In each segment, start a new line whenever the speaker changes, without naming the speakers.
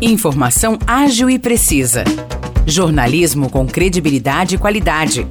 Informação ágil e precisa. Jornalismo com credibilidade e qualidade.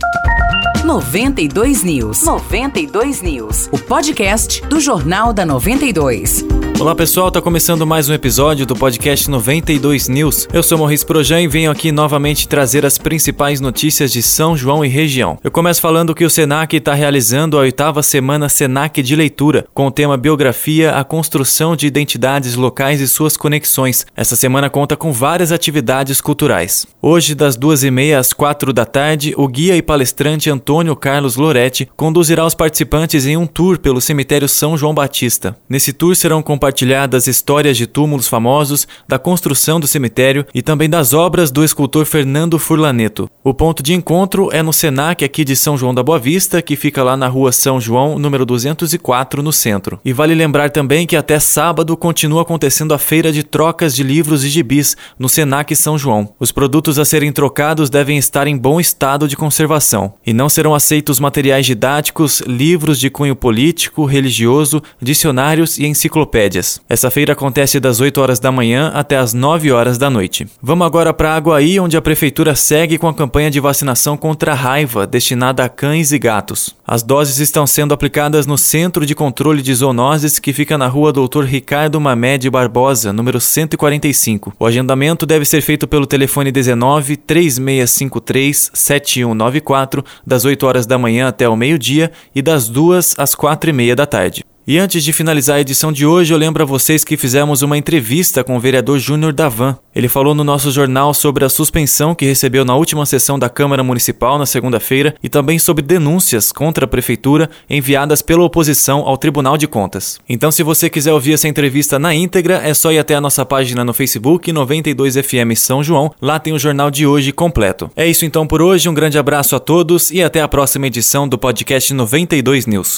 92 News. 92 News. O podcast do Jornal da 92.
Olá pessoal, tá começando mais um episódio do podcast 92 News. Eu sou Maurice Projan e venho aqui novamente trazer as principais notícias de São João e região. Eu começo falando que o Senac está realizando a oitava semana Senac de leitura, com o tema Biografia, a construção de identidades locais e suas conexões. Essa semana conta com várias atividades culturais. Hoje, das duas e meia às quatro da tarde, o guia e palestrante Antônio Carlos Loretti conduzirá os participantes em um tour pelo cemitério São João Batista. Nesse tour serão compartilhadas histórias de túmulos famosos, da construção do cemitério e também das obras do escultor Fernando Furlaneto. O ponto de encontro é no Senac aqui de São João da Boa Vista, que fica lá na rua São João, número 204, no centro. E vale lembrar também que até sábado continua acontecendo a feira de trocas de livros e gibis no Senac São João. Os produtos a serem trocados devem estar em bom estado de conservação e não serão aceitos materiais didáticos, livros de cunho político, religioso, dicionários e enciclopédias. Essa feira acontece das 8 horas da manhã até as 9 horas da noite. Vamos agora para Aguaí, onde a prefeitura segue com a campanha de vacinação contra a raiva destinada a cães e gatos. As doses estão sendo aplicadas no Centro de Controle de Zoonoses, que fica na rua Dr. Ricardo Mamed Barbosa, número 145. O agendamento deve ser feito pelo telefone 19 3653 7194, das 8 horas da manhã até o meio-dia e das 2 às 4 e meia da tarde. E antes de finalizar a edição de hoje, eu lembro a vocês que fizemos uma entrevista com o vereador Júnior Davan. Ele falou no nosso jornal sobre a suspensão que recebeu na última sessão da Câmara Municipal na segunda-feira e também sobre denúncias contra a prefeitura enviadas pela oposição ao Tribunal de Contas. Então, se você quiser ouvir essa entrevista na íntegra, é só ir até a nossa página no Facebook 92FM São João. Lá tem o jornal de hoje completo. É isso então por hoje, um grande abraço a todos e até a próxima edição do podcast 92 News.